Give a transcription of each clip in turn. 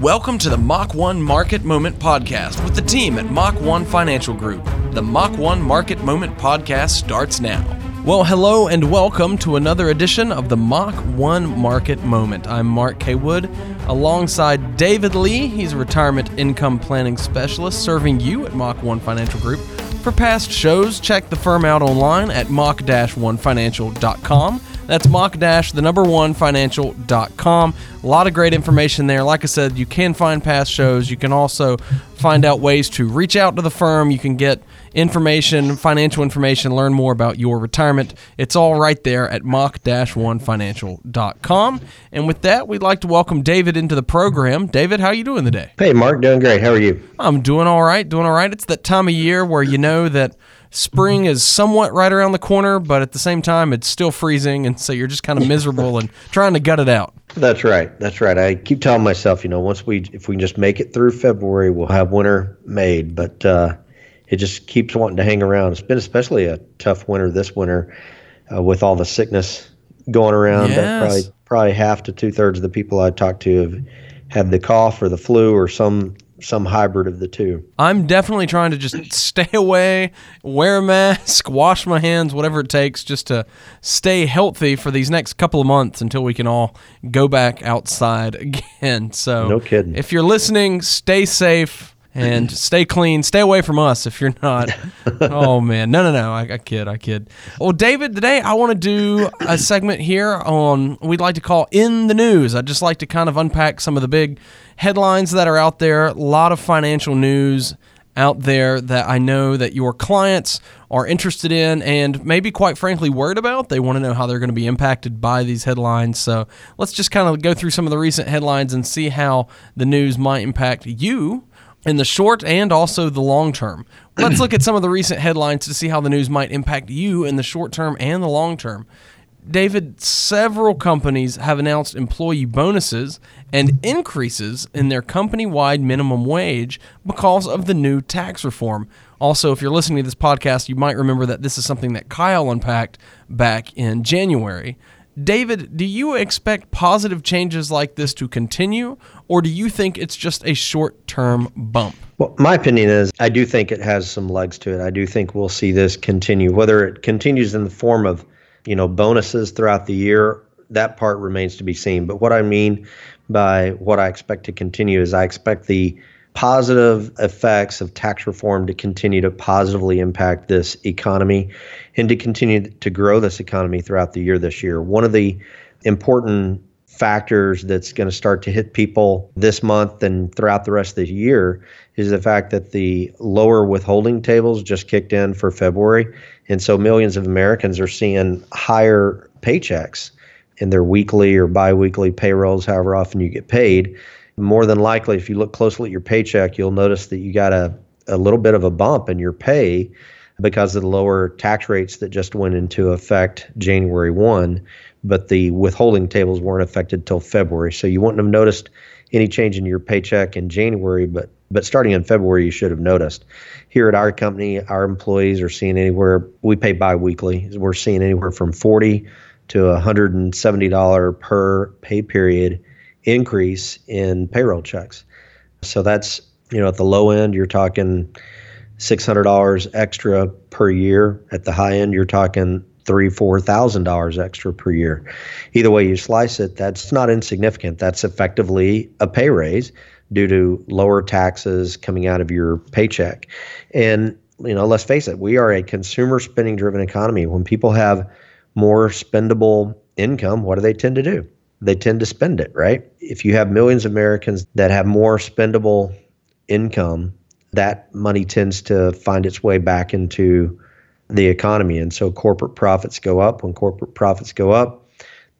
Welcome to the Mach 1 Market Moment Podcast with the team at Mach 1 Financial Group. The Mach 1 Market Moment Podcast starts now. Well, hello and welcome to another edition of the Mach 1 Market Moment. I'm Mark K. Wood alongside David Lee. He's a retirement income planning specialist serving you at Mach 1 Financial Group. For past shows, check the firm out online at mach-1financial.com. That's mach dash the number one financial.com. A lot of great information there. Like I said, you can find past shows. You can also find out ways to reach out to the firm. You can get information, financial information, learn more about your retirement. It's all right there at mach-1financial.com. And with that, we'd like to welcome David into the program. David, how are you doing today? Hey, Mark, doing great. How are you? I'm doing all right, doing all right. It's that time of year where you know that spring is somewhat right around the corner, but at the same time, it's still freezing, and so you're just kind of miserable and trying to gut it out. That's right. That's right. I keep telling myself, you know, once we, if we can just make it through February, we'll have winter made. But uh, it just keeps wanting to hang around. It's been especially a tough winter this winter uh, with all the sickness going around. Yes. Probably, probably half to two thirds of the people I talked to have had the cough or the flu or some some hybrid of the two. I'm definitely trying to just stay away, wear a mask, wash my hands, whatever it takes, just to stay healthy for these next couple of months until we can all go back outside again. So, No kidding. if you're listening, stay safe and stay clean. Stay away from us if you're not. oh man, no, no, no. I, I kid, I kid. Well, David, today I want to do a segment here on we'd like to call in the news. I'd just like to kind of unpack some of the big headlines that are out there. A lot of financial news out there that I know that your clients are interested in and maybe quite frankly worried about. They want to know how they're going to be impacted by these headlines. So let's just kind of go through some of the recent headlines and see how the news might impact you in the short and also the long term. Let's look at some of the recent headlines to see how the news might impact you in the short term and the long term. David, several companies have announced employee bonuses and increases in their company wide minimum wage because of the new tax reform. Also, if you're listening to this podcast, you might remember that this is something that Kyle unpacked back in January. David, do you expect positive changes like this to continue, or do you think it's just a short term bump? Well, my opinion is I do think it has some legs to it. I do think we'll see this continue. Whether it continues in the form of, you know, bonuses throughout the year, that part remains to be seen. But what I mean by what I expect to continue is I expect the positive effects of tax reform to continue to positively impact this economy and to continue to grow this economy throughout the year this year. One of the important factors that's going to start to hit people this month and throughout the rest of the year is the fact that the lower withholding tables just kicked in for February. And so millions of Americans are seeing higher paychecks in their weekly or biweekly payrolls, however often you get paid. More than likely, if you look closely at your paycheck, you'll notice that you got a, a little bit of a bump in your pay because of the lower tax rates that just went into effect January 1 but the withholding tables weren't affected till February. So you wouldn't have noticed any change in your paycheck in January, but but starting in February you should have noticed. Here at our company, our employees are seeing anywhere we pay biweekly. We're seeing anywhere from 40 to $170 per pay period increase in payroll checks. So that's, you know, at the low end you're talking $600 extra per year. At the high end you're talking three, four thousand dollars extra per year. Either way you slice it, that's not insignificant. That's effectively a pay raise due to lower taxes coming out of your paycheck. And you know, let's face it, we are a consumer spending driven economy. When people have more spendable income, what do they tend to do? They tend to spend it, right? If you have millions of Americans that have more spendable income, that money tends to find its way back into the economy. And so corporate profits go up. When corporate profits go up,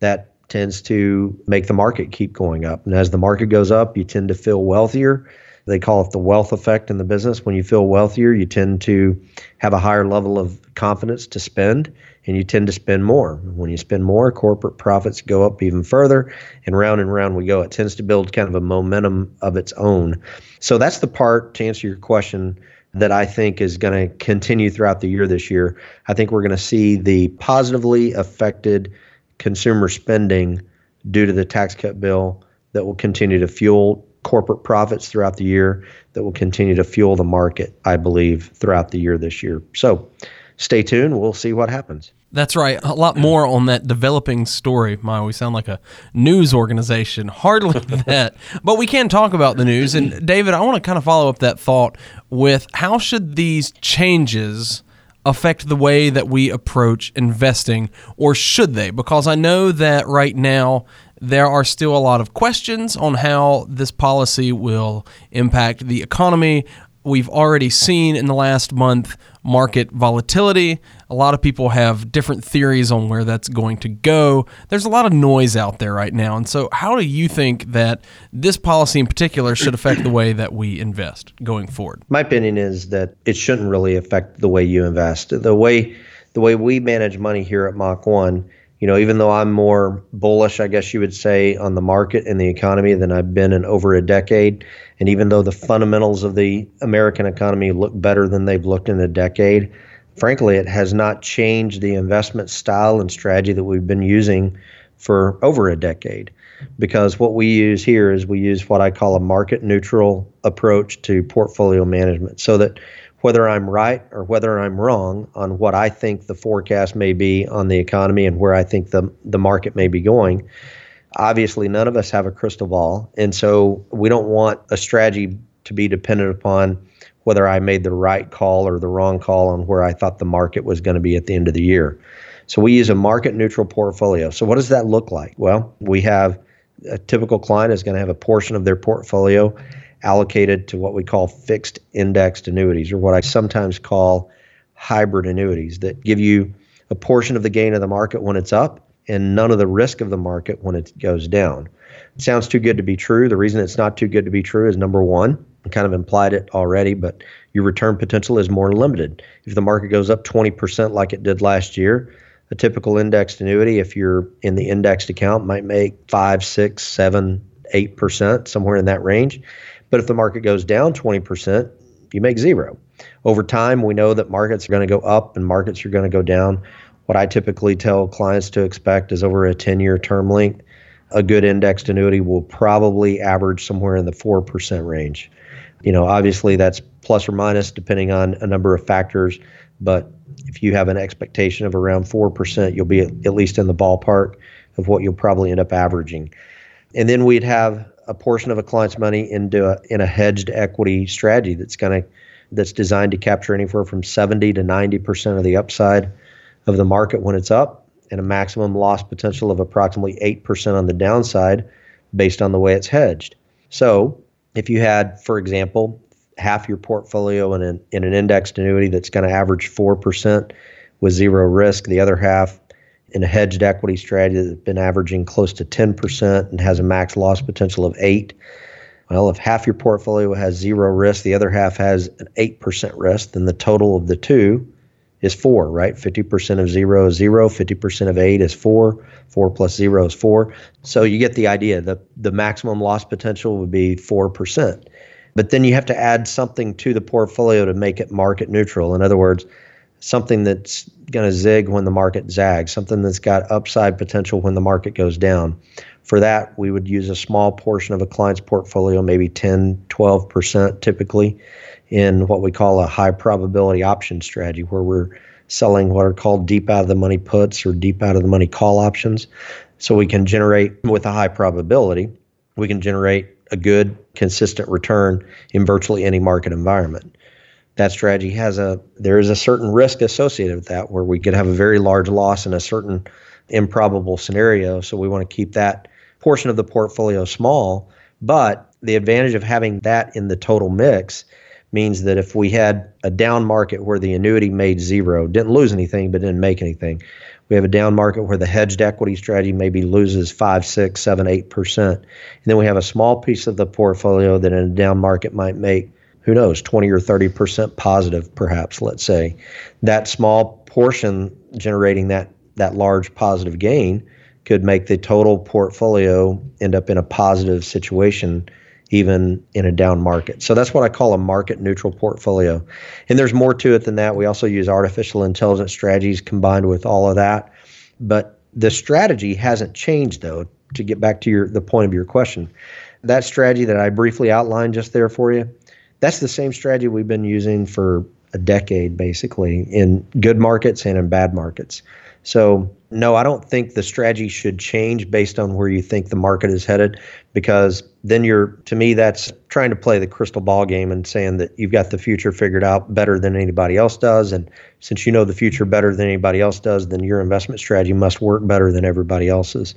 that tends to make the market keep going up. And as the market goes up, you tend to feel wealthier. They call it the wealth effect in the business. When you feel wealthier, you tend to have a higher level of confidence to spend and you tend to spend more. When you spend more, corporate profits go up even further and round and round we go. It tends to build kind of a momentum of its own. So that's the part to answer your question that I think is going to continue throughout the year this year. I think we're going to see the positively affected consumer spending due to the tax cut bill that will continue to fuel corporate profits throughout the year that will continue to fuel the market, I believe, throughout the year this year. So stay tuned. We'll see what happens. That's right. A lot more on that developing story. My, we sound like a news organization. Hardly that. But we can talk about the news. And David, I want to kind of follow up that thought with how should these changes affect the way that we approach investing, or should they? Because I know that right now there are still a lot of questions on how this policy will impact the economy. We've already seen in the last month market volatility. A lot of people have different theories on where that's going to go. There's a lot of noise out there right now. And so, how do you think that this policy in particular should affect the way that we invest going forward? My opinion is that it shouldn't really affect the way you invest. The way the way we manage money here at Mach 1 you know, even though I'm more bullish, I guess you would say, on the market and the economy than I've been in over a decade, and even though the fundamentals of the American economy look better than they've looked in a decade, frankly, it has not changed the investment style and strategy that we've been using for over a decade. Because what we use here is we use what I call a market neutral approach to portfolio management so that whether I'm right or whether I'm wrong on what I think the forecast may be on the economy and where I think the, the market may be going. Obviously, none of us have a crystal ball. And so we don't want a strategy to be dependent upon whether I made the right call or the wrong call on where I thought the market was going to be at the end of the year. So we use a market neutral portfolio. So what does that look like? Well, we have a typical client is going to have a portion of their portfolio allocated to what we call fixed indexed annuities, or what I sometimes call hybrid annuities that give you a portion of the gain of the market when it's up and none of the risk of the market when it goes down. It sounds too good to be true. The reason it's not too good to be true is number one, I kind of implied it already, but your return potential is more limited. If the market goes up 20% like it did last year, a typical indexed annuity, if you're in the indexed account, might make five, six, seven, eight percent, somewhere in that range. But if the market goes down 20%, you make zero. Over time, we know that markets are going to go up and markets are going to go down. What I typically tell clients to expect is over a 10 year term length, a good indexed annuity will probably average somewhere in the 4% range. You know, obviously that's plus or minus depending on a number of factors, but if you have an expectation of around 4%, you'll be at least in the ballpark of what you'll probably end up averaging. And then we'd have a portion of a client's money into a, in a hedged equity strategy that's going that's designed to capture anywhere from 70 to 90 percent of the upside of the market when it's up, and a maximum loss potential of approximately eight percent on the downside, based on the way it's hedged. So, if you had, for example, half your portfolio in an in an indexed annuity that's going to average four percent with zero risk, the other half in a hedged equity strategy that's been averaging close to 10% and has a max loss potential of 8 well if half your portfolio has zero risk the other half has an 8% risk then the total of the two is 4 right? 50% of 0 is 0 50% of 8 is 4 4 plus 0 is 4 so you get the idea. The the maximum loss potential would be 4% but then you have to add something to the portfolio to make it market neutral. In other words something that's going to zig when the market zags, something that's got upside potential when the market goes down. For that, we would use a small portion of a client's portfolio, maybe 10, 12% typically, in what we call a high probability option strategy, where we're selling what are called deep out of the money puts or deep out of the money call options. So we can generate, with a high probability, we can generate a good, consistent return in virtually any market environment that strategy has a there is a certain risk associated with that where we could have a very large loss in a certain improbable scenario. So we want to keep that portion of the portfolio small but the advantage of having that in the total mix means that if we had a down market where the annuity made zero didn't lose anything but didn't make anything we have a down market where the hedged equity strategy maybe loses five six seven eight percent. And then we have a small piece of the portfolio that in a down market might make who knows, 20 or 30% positive, perhaps, let's say. That small portion generating that, that large positive gain could make the total portfolio end up in a positive situation even in a down market. So that's what I call a market neutral portfolio. And there's more to it than that. We also use artificial intelligence strategies combined with all of that. But the strategy hasn't changed though, to get back to your the point of your question that strategy that I briefly outlined just there for you, that's the same strategy we've been using for a decade, basically, in good markets and in bad markets. So, no, I don't think the strategy should change based on where you think the market is headed, because then you're, to me, that's trying to play the crystal ball game and saying that you've got the future figured out better than anybody else does. And since you know the future better than anybody else does, then your investment strategy must work better than everybody else's.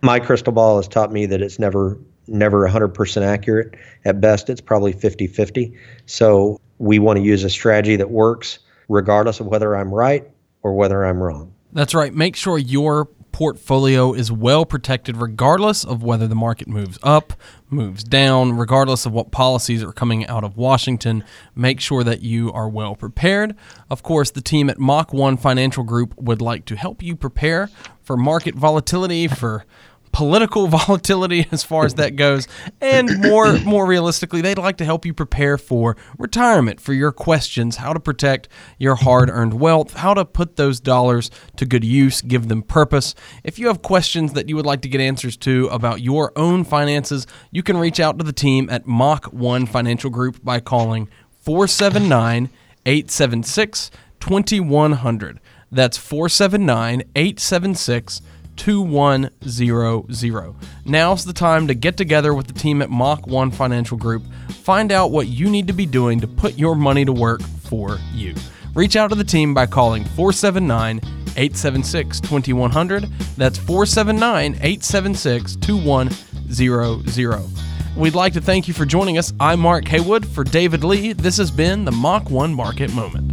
My crystal ball has taught me that it's never never 100% accurate. At best, it's probably 50 50. So we want to use a strategy that works regardless of whether I'm right or whether I'm wrong. That's right. Make sure your portfolio is well protected regardless of whether the market moves up, moves down, regardless of what policies are coming out of Washington. Make sure that you are well prepared. Of course, the team at Mach 1 Financial Group would like to help you prepare for market volatility, for political volatility as far as that goes. And more more realistically they'd like to help you prepare for retirement for your questions how to protect your hard-earned wealth how to put those dollars to good use give them purpose. If you have questions that you would like to get answers to about your own finances you can reach out to the team at Mach 1 Financial Group by calling 479 876 2100 that's 479 876 2100. Now's the time to get together with the team at Mach 1 Financial Group. Find out what you need to be doing to put your money to work for you. Reach out to the team by calling 479 876 2100. That's 479 876 2100. We'd like to thank you for joining us. I'm Mark Haywood. For David Lee, this has been the Mach 1 Market Moment.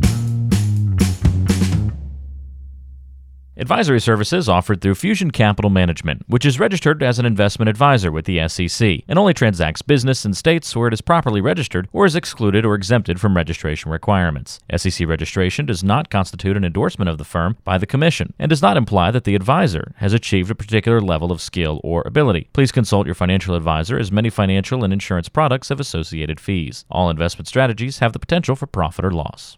Advisory services offered through Fusion Capital Management, which is registered as an investment advisor with the SEC and only transacts business in states where it is properly registered or is excluded or exempted from registration requirements. SEC registration does not constitute an endorsement of the firm by the Commission and does not imply that the advisor has achieved a particular level of skill or ability. Please consult your financial advisor as many financial and insurance products have associated fees. All investment strategies have the potential for profit or loss.